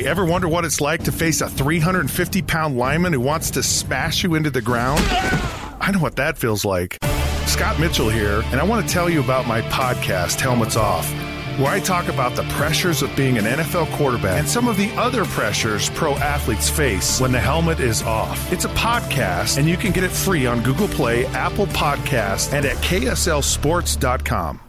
Ever wonder what it's like to face a 350 pound lineman who wants to smash you into the ground? I know what that feels like. Scott Mitchell here, and I want to tell you about my podcast, Helmets Off, where I talk about the pressures of being an NFL quarterback and some of the other pressures pro athletes face when the helmet is off. It's a podcast, and you can get it free on Google Play, Apple Podcasts, and at KSLSports.com.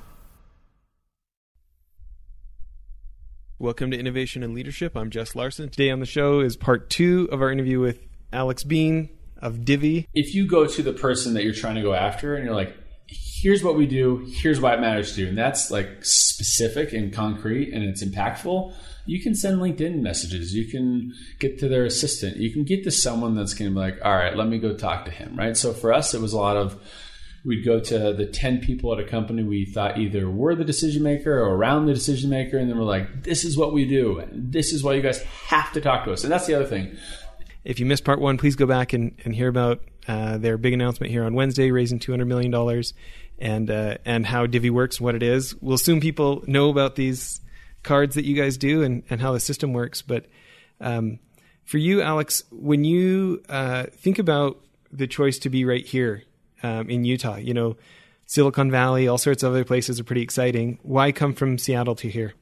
Welcome to Innovation and Leadership. I'm Jess Larson. Today on the show is part two of our interview with Alex Bean of Divvy. If you go to the person that you're trying to go after and you're like, here's what we do, here's why it matters to you, and that's like specific and concrete and it's impactful, you can send LinkedIn messages. You can get to their assistant. You can get to someone that's going to be like, all right, let me go talk to him, right? So for us, it was a lot of, we'd go to the 10 people at a company we thought either were the decision maker or around the decision maker and then we're like this is what we do and this is why you guys have to talk to us and that's the other thing If you missed part one, please go back and, and hear about uh, their big announcement here on Wednesday, raising $200 million, and, uh, and how Divvy works, what it is. We'll soon people know about these cards that you guys do and, and how the system works. But um, for you, Alex, when you uh, think about the choice to be right here um, in Utah, you know, Silicon Valley, all sorts of other places are pretty exciting. Why come from Seattle to here?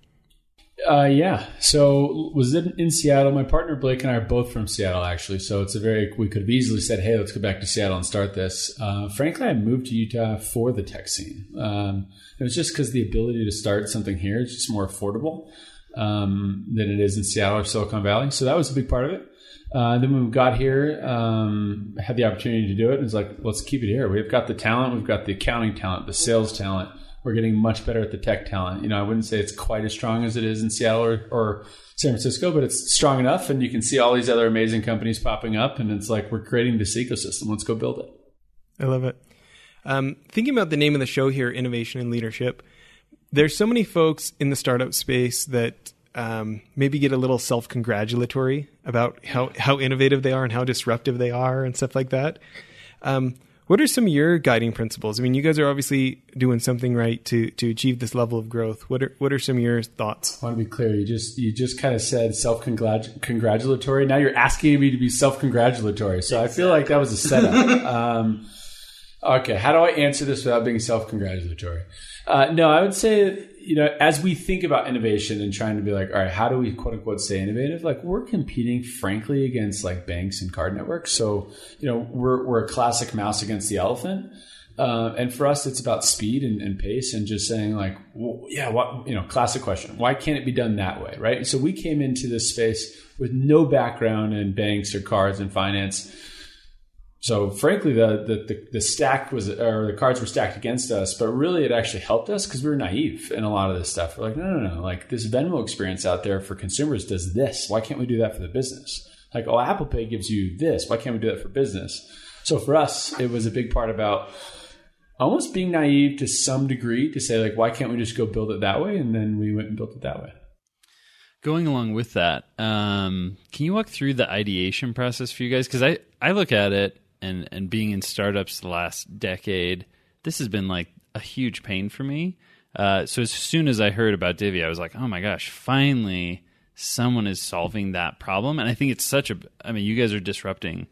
Uh, yeah. So was it in Seattle? My partner Blake and I are both from Seattle, actually. So it's a very we could have easily said, "Hey, let's go back to Seattle and start this." Uh, frankly, I moved to Utah for the tech scene. Um, it was just because the ability to start something here is just more affordable um, than it is in Seattle or Silicon Valley. So that was a big part of it. Uh, then when we got here, um, had the opportunity to do it, and it's like, let's keep it here. We've got the talent, we've got the accounting talent, the sales talent we're getting much better at the tech talent. You know, I wouldn't say it's quite as strong as it is in Seattle or, or San Francisco, but it's strong enough. And you can see all these other amazing companies popping up. And it's like, we're creating this ecosystem. Let's go build it. I love it. Um, thinking about the name of the show here, Innovation and Leadership, there's so many folks in the startup space that um, maybe get a little self congratulatory about how, how innovative they are and how disruptive they are and stuff like that. Um, what are some of your guiding principles? I mean, you guys are obviously doing something right to to achieve this level of growth. What are what are some of your thoughts? I want to be clear. You just you just kind of said self congratulatory. Now you're asking me to be self congratulatory. So exactly. I feel like that was a setup. um, okay, how do I answer this without being self congratulatory? Uh, no, I would say you know, as we think about innovation and trying to be like, all right, how do we quote unquote stay innovative? Like we're competing frankly against like banks and card networks. So, you know, we're, we're a classic mouse against the elephant. Uh, and for us, it's about speed and, and pace and just saying like, well, yeah, what, you know, classic question. Why can't it be done that way? Right. So we came into this space with no background in banks or cards and finance so frankly, the, the, the stack was or the cards were stacked against us, but really it actually helped us because we were naive in a lot of this stuff. We're like, no, no, no, like this Venmo experience out there for consumers does this. Why can't we do that for the business? Like, oh, Apple Pay gives you this. Why can't we do that for business? So for us, it was a big part about almost being naive to some degree to say like, why can't we just go build it that way? And then we went and built it that way. Going along with that, um, can you walk through the ideation process for you guys? Because I, I look at it and and being in startups the last decade, this has been like a huge pain for me. Uh, so as soon as I heard about Divvy, I was like, oh my gosh, finally someone is solving that problem. And I think it's such a, I mean, you guys are disrupting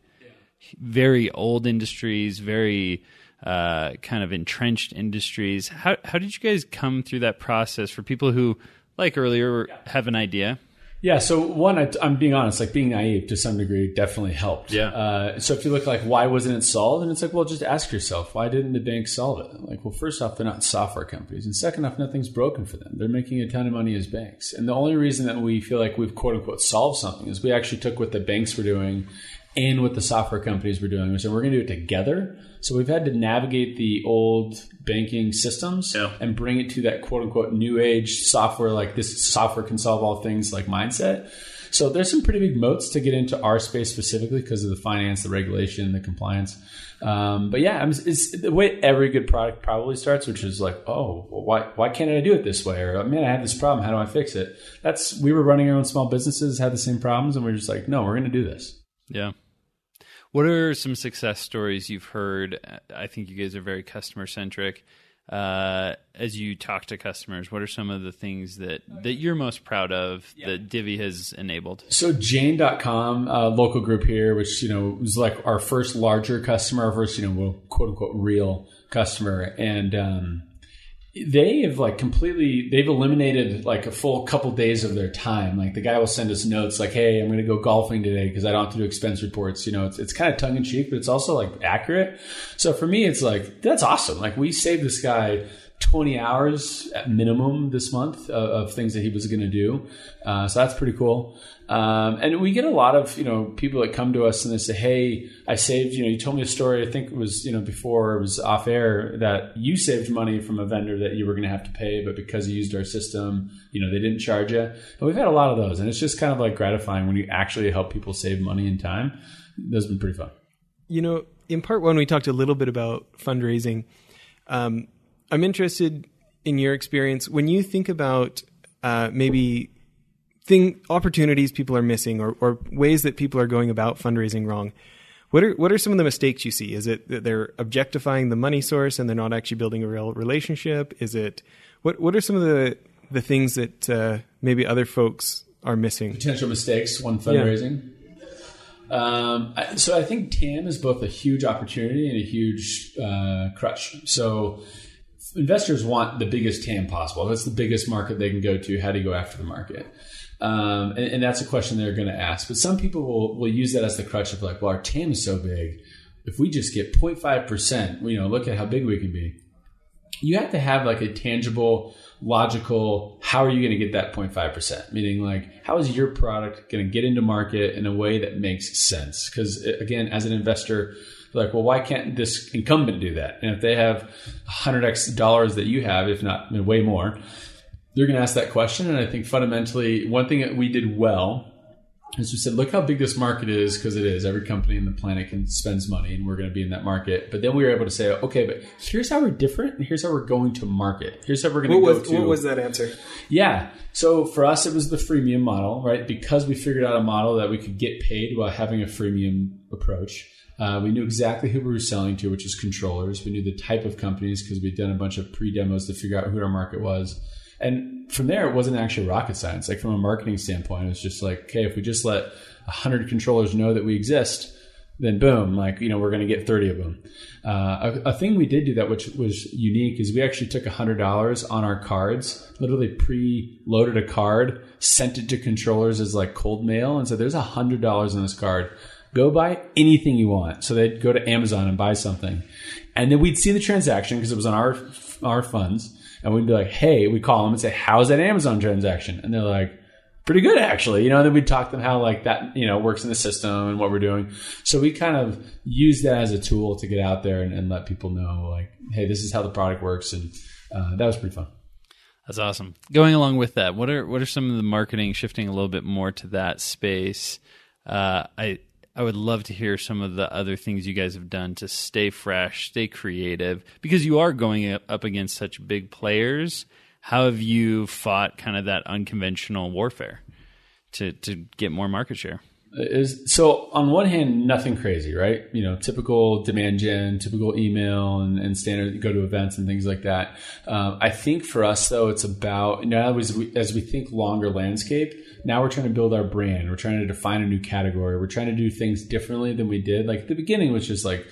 very old industries, very uh, kind of entrenched industries. How how did you guys come through that process for people who, like earlier, have an idea? Yeah. So one, I, am being honest, like being naive to some degree definitely helped. Yeah. Uh, so if you look like why wasn't it solved, and it's like, well, just ask yourself, why didn't the bank solve it? Like, well, first off, they're not software companies, and second off, nothing's broken for them. They're making a ton of money as banks, and the only reason that we feel like we've quote unquote solved something is we actually took what the banks were doing and what the software companies were doing. We said we're going to do it together. So we've had to navigate the old banking systems yeah. and bring it to that quote unquote new age software, like this software can solve all things like mindset. So there's some pretty big moats to get into our space specifically because of the finance, the regulation, the compliance. Um, but yeah, it's the way every good product probably starts, which is like, oh, why why can't I do it this way? Or man, I have this problem. How do I fix it? That's we were running our own small businesses, had the same problems, and we are just like, no, we're going to do this. Yeah. What are some success stories you've heard? I think you guys are very customer centric. uh, as you talk to customers? What are some of the things that, that you're most proud of that Divvy has enabled? So Jane.com, a local group here, which, you know, was like our first larger customer, our first, you know, well, quote unquote real customer. And, um, they have like completely they've eliminated like a full couple days of their time. Like the guy will send us notes like hey i'm going to go golfing today because i don't have to do expense reports. You know it's, it's kind of tongue-in-cheek but it's also like accurate. So for me it's like that's awesome. Like we saved this guy 20 hours at minimum this month of, of things that he was going to do. Uh, so that's pretty cool. Um, and we get a lot of, you know, people that come to us and they say, Hey, I saved, you know, you told me a story. I think it was, you know, before it was off air that you saved money from a vendor that you were going to have to pay, but because you used our system, you know, they didn't charge you. And we've had a lot of those and it's just kind of like gratifying when you actually help people save money and time. Have been pretty fun. You know, in part one, we talked a little bit about fundraising. Um, I'm interested in your experience when you think about uh, maybe thing opportunities people are missing or, or ways that people are going about fundraising wrong. What are what are some of the mistakes you see? Is it that they're objectifying the money source and they're not actually building a real relationship? Is it what what are some of the the things that uh, maybe other folks are missing? Potential mistakes when fundraising. Yeah. Um, so I think TAM is both a huge opportunity and a huge uh, crutch. So investors want the biggest TAM possible. That's the biggest market they can go to. How do you go after the market? Um, and, and, that's a question they're going to ask. But some people will, will use that as the crutch of like, well, our TAM is so big. If we just get 0.5%, you know, look at how big we can be. You have to have like a tangible, logical, how are you going to get that 0.5%? Meaning like, how is your product going to get into market in a way that makes sense? Because again, as an investor, like, well, why can't this incumbent do that? And if they have 100x dollars that you have, if not way more, they're going to ask that question. And I think fundamentally, one thing that we did well is we said, look how big this market is because it is. Every company in the planet can spends money, and we're going to be in that market. But then we were able to say, okay, but here's how we're different, and here's how we're going to market. Here's how we're going to go was, to. What was that answer? Yeah. So for us, it was the freemium model, right? Because we figured out a model that we could get paid while having a freemium approach. Uh, we knew exactly who we were selling to, which is controllers. We knew the type of companies because we'd done a bunch of pre demos to figure out who our market was. And from there, it wasn't actually rocket science. Like from a marketing standpoint, it was just like, okay, if we just let 100 controllers know that we exist, then boom, like, you know, we're going to get 30 of them. Uh, a, a, thing we did do that, which was unique, is we actually took $100 on our cards, literally pre loaded a card, sent it to controllers as like cold mail, and said, there's $100 on this card go buy anything you want. So they'd go to Amazon and buy something. And then we'd see the transaction because it was on our, our funds. And we'd be like, hey, we call them and say, how's that Amazon transaction? And they're like, pretty good actually. You know, then we'd talk them how like that, you know, works in the system and what we're doing. So we kind of use that as a tool to get out there and, and let people know like, hey, this is how the product works. And uh, that was pretty fun. That's awesome. Going along with that, what are what are some of the marketing shifting a little bit more to that space? Uh, I I would love to hear some of the other things you guys have done to stay fresh, stay creative, because you are going up against such big players. How have you fought kind of that unconventional warfare to to get more market share? Is so on one hand, nothing crazy, right? You know, typical demand gen, typical email, and, and standard go to events and things like that. Um, I think for us though, it's about now as we as we think longer landscape now we're trying to build our brand. We're trying to define a new category. We're trying to do things differently than we did. Like at the beginning was just like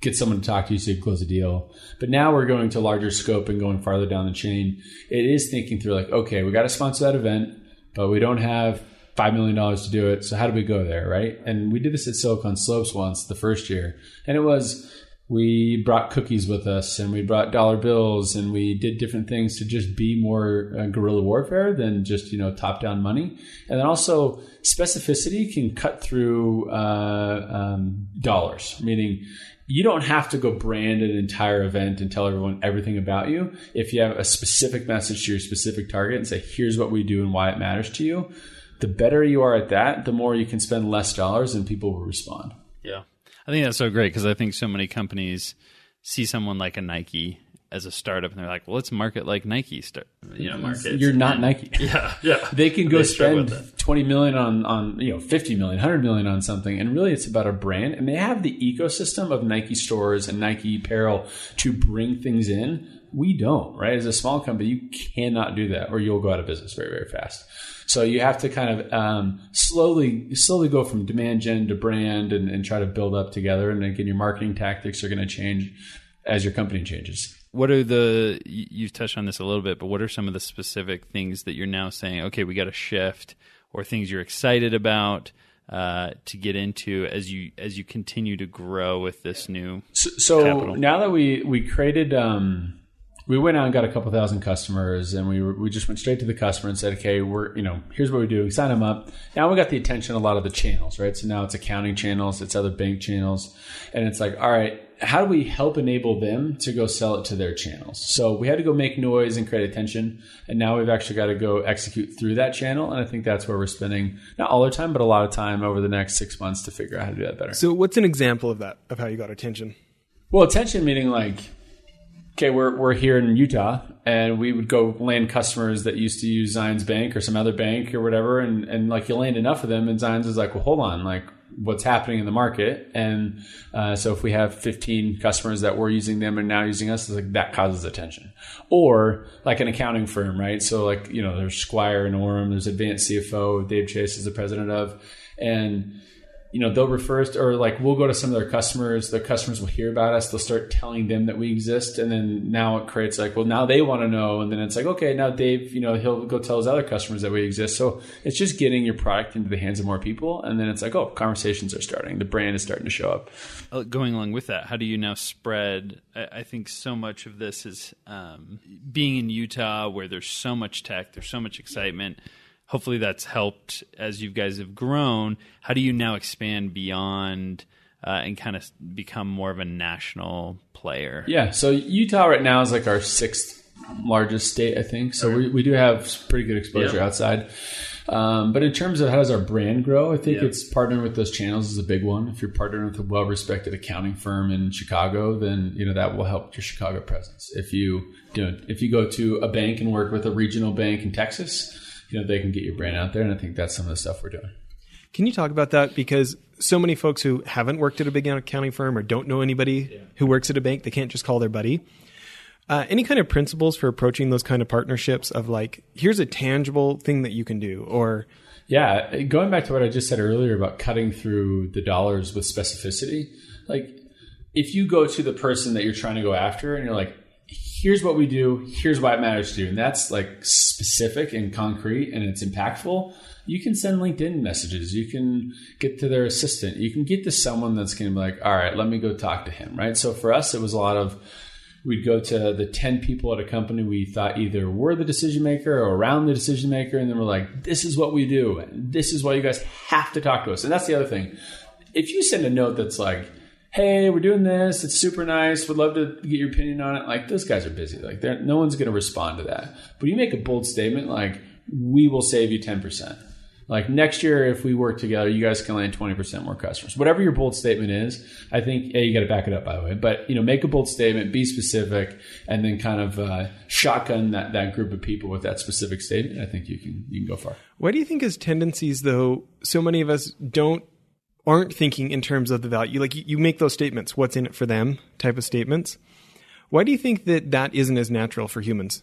get someone to talk to you so you close a deal. But now we're going to larger scope and going farther down the chain. It is thinking through like, okay, we got to sponsor that event, but we don't have five million dollars to do it. So how do we go there, right? And we did this at Silicon Slopes once the first year, and it was we brought cookies with us and we brought dollar bills and we did different things to just be more uh, guerrilla warfare than just you know top down money. And then also specificity can cut through uh, um, dollars meaning you don't have to go brand an entire event and tell everyone everything about you. If you have a specific message to your specific target and say here's what we do and why it matters to you the better you are at that the more you can spend less dollars and people will respond. Yeah I think that's so great because I think so many companies see someone like a Nike as a startup and they're like, well, let's market like Nike. Start, you know, market. You're not Nike. Yeah, yeah. They can go they spend 20 million on, on, you know, 50 million, 100 million on something. And really it's about a brand. And they have the ecosystem of Nike stores and Nike apparel to bring things in We don't, right? As a small company, you cannot do that, or you'll go out of business very, very fast. So you have to kind of um, slowly, slowly go from demand gen to brand, and, and try to build up together. And again, your marketing tactics are going to change as your company changes. What are the you- you've touched on this a little bit, but what are some of the specific things that you're now saying? Okay, we got to shift, or things you're excited about uh, to get into as you as you continue to grow with this new. So, so now that we we created, um, we went out and got a couple thousand customers, and we were, we just went straight to the customer and said, okay, we're you know here's what we do. We sign them up. Now we got the attention of a lot of the channels, right? So now it's accounting channels, it's other bank channels, and it's like, all right, how do we help enable them to go sell it to their channels? So we had to go make noise and create attention, and now we've actually got to go execute through that channel, and I think that's where we're spending not all our time, but a lot of time over the next six months to figure out how to do that better. So, what's an example of that of how you got attention? Well, attention meaning like, okay, we're we're here in Utah, and we would go land customers that used to use Zions Bank or some other bank or whatever, and and like you land enough of them, and Zions is like, well, hold on, like what's happening in the market, and uh, so if we have 15 customers that were using them and now using us, like that causes attention, or like an accounting firm, right? So like you know, there's Squire and Orem, there's Advanced CFO, Dave Chase is the president of, and you know they'll refer us to, or like we'll go to some of their customers their customers will hear about us they'll start telling them that we exist and then now it creates like well now they want to know and then it's like okay now dave you know he'll go tell his other customers that we exist so it's just getting your product into the hands of more people and then it's like oh conversations are starting the brand is starting to show up Going along with that, how do you now spread? I, think so much of this is um, being in Utah, where there's so much tech, there's so much excitement. Hopefully, that's helped as you guys have grown. How do you now expand beyond uh, and kind of become more of a national player? yeah so utah right now is like our sixth largest state i think so we, we do have pretty good exposure outside um, but in terms of how does our brand grow, I think it's partnering with those channels is a big one. If you're partnering with a well-respected accounting firm in Chicago, then you know that will help your Chicago presence. If you, you know, if you go to a bank and work with a regional bank in Texas, you know they can get your brand out there, and I think that's some of the stuff we're doing. Can you talk about that? Because so many folks who haven't worked at a big accounting firm or don't know anybody who works at a bank, they can't just call their buddy. Uh, any kind of principles for approaching those kind of partnerships of like, here's a tangible thing that you can do, or Yeah, going back to what I just said earlier about cutting through the dollars with specificity, like if you go to the person that you're trying to go after and you're like, here's what we do, here's why it matters to you, and that's like specific and concrete and it's impactful, you can send LinkedIn messages, you can get to their assistant, you can get to someone that's going to be like, all right, let me go talk to him, right? So for us, it was a lot of we'd go to the 10 people at a company we thought either were the decision maker or around the decision maker and then we're like this is what we do. This is why you guys have to talk to us. And that's the other thing. If you send a note that's like hey we're doing this. It's super nice. Would love to get your opinion on it. Like those guys are busy. Like no one's going to respond to that. But you make a bold statement like we will save you 10% like next year, if we work together, you guys can land 20% more customers. Whatever your bold statement is, I think, hey, you got to back it up, by the way, but, you know, make a bold statement, be specific, and then kind of uh, shotgun that, that group of people with that specific statement. I think you can, you can go far. Why do you think as tendencies though so many of us don't aren't thinking in terms of the value like you, make those statements what's in it for them type of statements why do you think that that isn't as natural for humans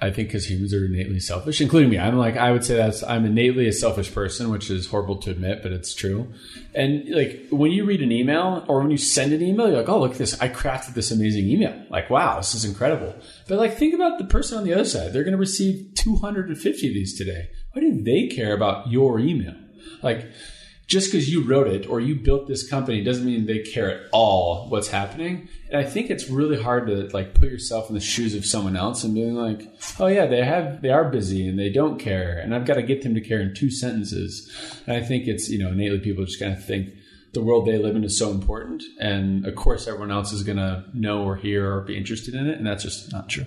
I think because humans are innately selfish, including me. I'm like, I would say that's, I'm innately a selfish person, which is horrible to admit, but it's true. And like, when you read an email or when you send an email, you're like, oh, look at this. I crafted this amazing email. Like, wow, this is incredible. But like, think about the person on the other side. They're going to receive 250 of these today. Why do they care about your email? Like, just because you wrote it or you built this company doesn't mean they care at all what's happening. And I think it's really hard to like put yourself in the shoes of someone else and being like, oh yeah, they have they are busy and they don't care, and I've got to get them to care in two sentences. And I think it's you know innately people just kind of think the world they live in is so important, and of course everyone else is going to know or hear or be interested in it, and that's just not true.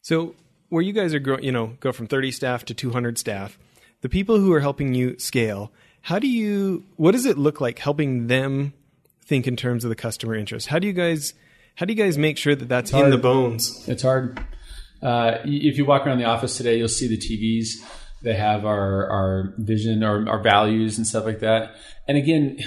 So where you guys are growing, you know, go from 30 staff to 200 staff, the people who are helping you scale, how do you, what does it look like helping them think in terms of the customer interest? How do you guys, how do you guys make sure that that's in the bones? It's hard. Uh, if you walk around the office today, you'll see the TVs. They have our our vision, our, our values, and stuff like that. And again,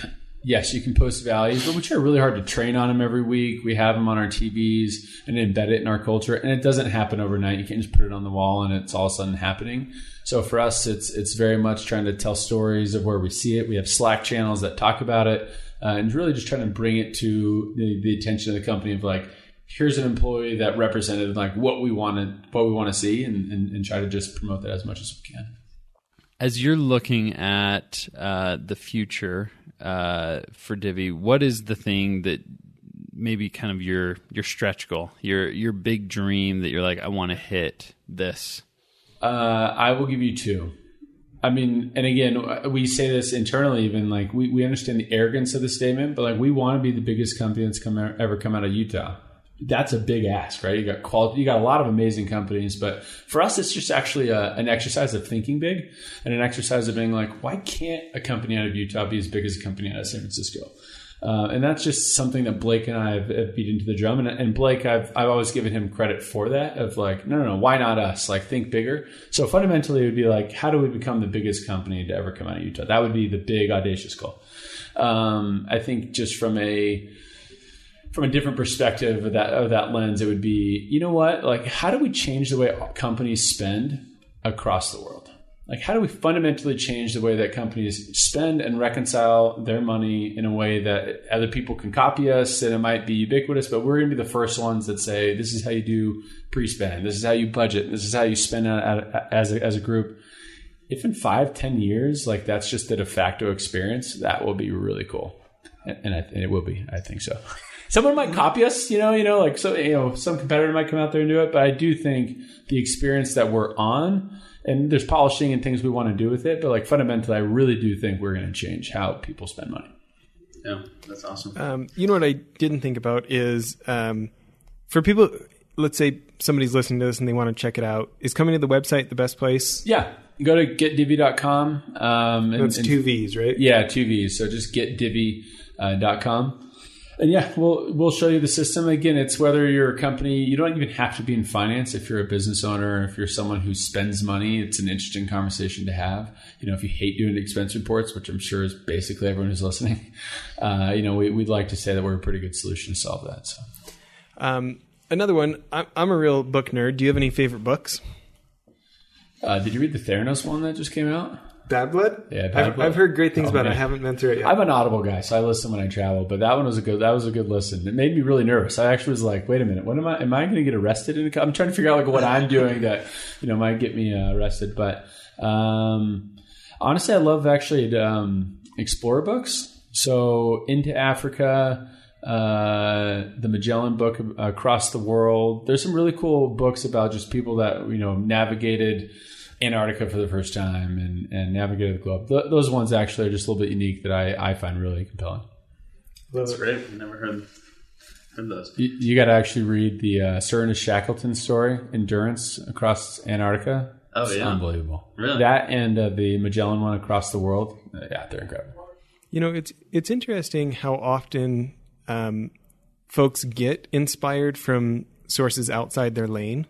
yes, you can post values, but we try really hard to train on them every week. We have them on our TVs and embed it in our culture. And it doesn't happen overnight. You can't just put it on the wall and it's all of a sudden happening. So for us, it's it's very much trying to tell stories of where we see it. We have Slack channels that talk about it, uh, and really just trying to bring it to the, the attention of the company of like, here's an employee that represented like what we wanted, what we want to see, and, and, and try to just promote that as much as we can. As you're looking at uh, the future uh, for Divvy, what is the thing that maybe kind of your your stretch goal, your your big dream that you're like, I want to hit this? Uh, I will give you two. I mean, and again, we say this internally, even like we, we understand the arrogance of the statement, but like we want to be the biggest company that's come ever come out of Utah. That's a big ask, right? You got quality, you got a lot of amazing companies, but for us, it's just actually a, an exercise of thinking big and an exercise of being like, why can't a company out of Utah be as big as a company out of San Francisco? Uh, and that's just something that Blake and I have, have beat into the drum. And, and, Blake, I've, I've always given him credit for that of like, no, no, no, why not us? Like, think bigger. So fundamentally, it would be like, how do we become the biggest company to ever come out of Utah? That would be the big, audacious goal. Um, I think just from a, from a different perspective of that, of that lens, it would be, you know what? Like, how do we change the way companies spend across the world? like how do we fundamentally change the way that companies spend and reconcile their money in a way that other people can copy us and it might be ubiquitous but we're going to be the first ones that say this is how you do pre-spend. This is how you budget. This is how you spend as a, as a group. If in five ten years like that's just the de facto experience that will be really cool. And, and, I, and it will be i think so someone might copy us you know you know like so you know some competitor might come out there and do it but i do think the experience that we're on and there's polishing and things we want to do with it. But like fundamentally, I really do think we're going to change how people spend money. Yeah, that's awesome. Um, you know what I didn't think about is um, for people. Let's say somebody's listening to this and they want to check it out. Is coming to the website the best place? Yeah, go to getdivvy.com. Um, That's two V's, right? Yeah, two V's. So just getdivvy.com. And yeah, we'll we'll show you the system. Again, it's whether you're a company, you don't even have to be in finance. If you're a business owner, if you're someone who spends money, it's an interesting conversation to have. You know, if you hate doing expense reports, which I'm sure is basically everyone who's listening, uh, you know, we, would like to say that we're a pretty good solution to solve that. So, um, another one. I'm, I'm a real book nerd. Do you have any favorite books? Uh, did you read the Theranos one that just came out? Bad Blood? Yeah, Bad I've, Blood. I've heard great things oh, about man. it. I haven't been through it yet. I'm an Audible guy, so I listen when I travel. But that one was a good. That was a good listen. It made me really nervous. I actually was like, "Wait a minute, what am I? Am I going to get arrested?" In a, I'm trying to figure out like what I'm doing that you know might get me uh, arrested. But um, honestly, I love actually um, explorer books. So into Africa. Uh, the Magellan book across the world. There's some really cool books about just people that you know navigated Antarctica for the first time and, and navigated the globe. Th- those ones actually are just a little bit unique that I, I find really compelling. That's great. I've never heard heard those. You, you got to actually read the uh, Sir Ernest Shackleton story, Endurance Across Antarctica. Oh it's yeah, unbelievable. Really, that and uh, the Magellan one across the world. Uh, yeah, they're incredible. You know, it's it's interesting how often um, folks get inspired from sources outside their lane.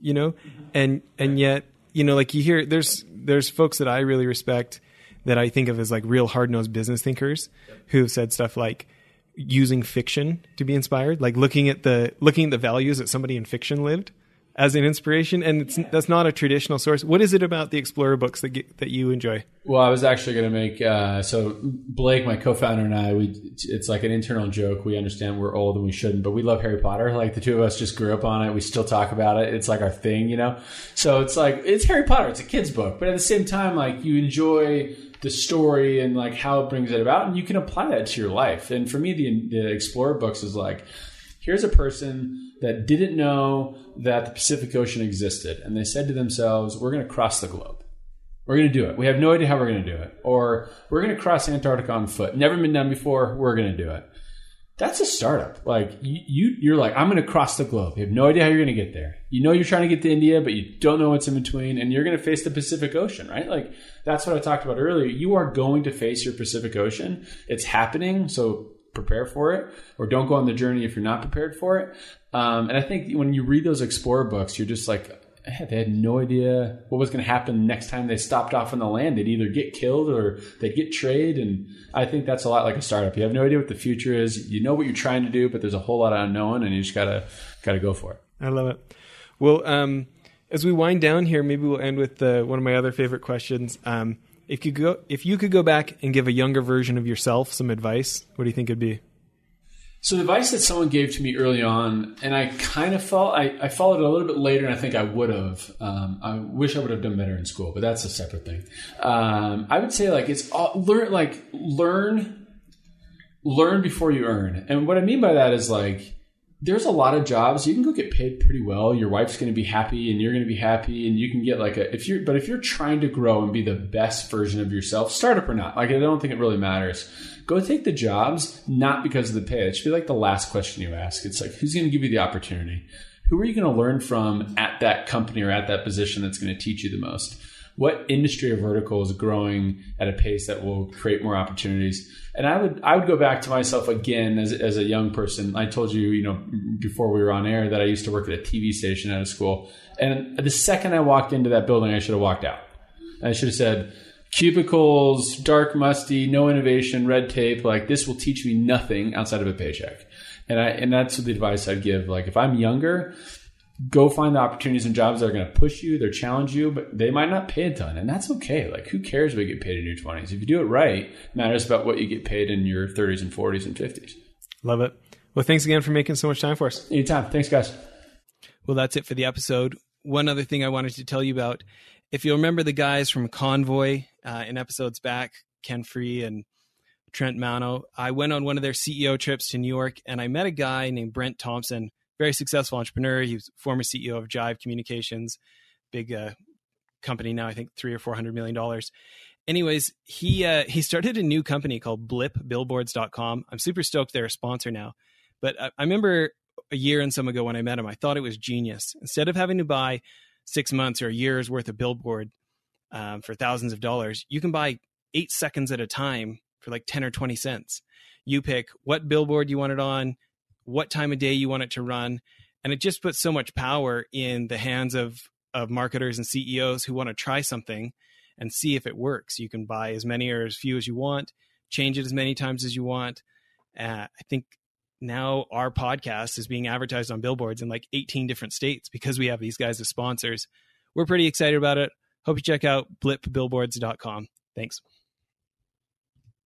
You know, and and yet you know, like you hear there's there's folks that I really respect that I think of as like real hard nosed business thinkers who have said stuff like using fiction to be inspired, like looking at the looking at the values that somebody in fiction lived as an inspiration, and it's that's not a traditional source. What is it about the Explorer books that get, that you enjoy? Well, I was actually going to make uh, so Blake, my co-founder, and I. We it's like an internal joke. We understand we're old and we shouldn't, but we love Harry Potter. Like the two of us just grew up on it. We still talk about it. It's like our thing, you know. So it's like it's Harry Potter. It's a kids book, but at the same time, like you enjoy the story and like how it brings it about, and you can apply that to your life. And for me, the the Explorer books is like here's a person that didn't know that the Pacific Ocean existed, and they said to themselves, "We're going to cross the globe. We're going to do it. We have no idea how we're going to do it, or we're going to cross Antarctica on foot. Never been done before. We're going to do it." That's a startup. Like you, you are like, I'm going to cross the globe. You have no idea how you're going to get there. You know you're trying to get to India, but you don't know what's in between, and you're going to face the Pacific Ocean, right? Like that's what I talked about earlier. You are going to face your Pacific Ocean. It's happening. So prepare for it or don't go on the journey if you're not prepared for it. Um, and I think when you read those explorer books, you're just like, they had no idea what was going to happen next time they stopped off on the land. They'd either get killed or they'd get trade. And I think that's a lot like a startup. You have no idea what the future is. You know what you're trying to do, but there's a whole lot of unknown, and you just gotta gotta go for it. I love it. Well, um, as we wind down here, maybe we'll end with uh, one of my other favorite questions. Um, if you go, if you could go back and give a younger version of yourself some advice, what do you think it'd be? So the advice that someone gave to me early on, and I kind of followed, I, I followed it a little bit later, and I think I would have. Um, I wish I would have done better in school, but that's a separate thing. Um, I would say like it's all, learn like learn learn before you earn, and what I mean by that is like there's a lot of jobs you can go get paid pretty well. Your wife's going to be happy, and you're going to be happy, and you can get like a if you're but if you're trying to grow and be the best version of yourself, startup or not, like I don't think it really matters go take the jobs not because of the pay. It should be like the last question you ask. It's like, who's going to give you the opportunity? Who are you going to learn from at that company or at that position that's going to teach you the most? What industry or vertical is growing at a pace that will create more opportunities? And I would I would go back to myself again as, as a young person. I told you, you know, before we were on air that I used to work at a TV station out of school. And the second I walked into that building, I should have walked out. I should have said, cubicles, dark, musty, no innovation, red tape. Like this will teach me nothing outside of a paycheck. And I and that's the advice I'd give. Like if I'm younger, go find the opportunities and jobs that are going to push you, they're challenge you, but they might not pay a ton, and that's okay. Like who cares what you get paid in your twenties? If you do it right, it matters about what you get paid in your thirties and forties and fifties. Love it. Well, thanks again for making so much time for us. Anytime. Thanks, guys. Well, that's it for the episode. One other thing I wanted to tell you about if you remember the guys from Convoy uh, in episodes back, Ken Free and Trent Mano, I went on one of their CEO trips to New York and I met a guy named Brent Thompson, very successful entrepreneur. He was former CEO of Jive Communications, big uh, company now, I think three or four hundred million dollars. Anyways, he uh, he started a new company called BlipBillboards.com. I'm super stoked they're a sponsor now. But I, I remember a year and some ago when I met him, I thought it was genius. Instead of having to buy six months or a year's worth of billboard um, for thousands of dollars, you can buy eight seconds at a time for like 10 or 20 cents. You pick what billboard you want it on, what time of day you want it to run. And it just puts so much power in the hands of, of marketers and CEOs who want to try something and see if it works. You can buy as many or as few as you want, change it as many times as you want. Uh, I think now our podcast is being advertised on billboards in like 18 different states because we have these guys as sponsors. We're pretty excited about it. Hope you check out blipbillboards.com. Thanks.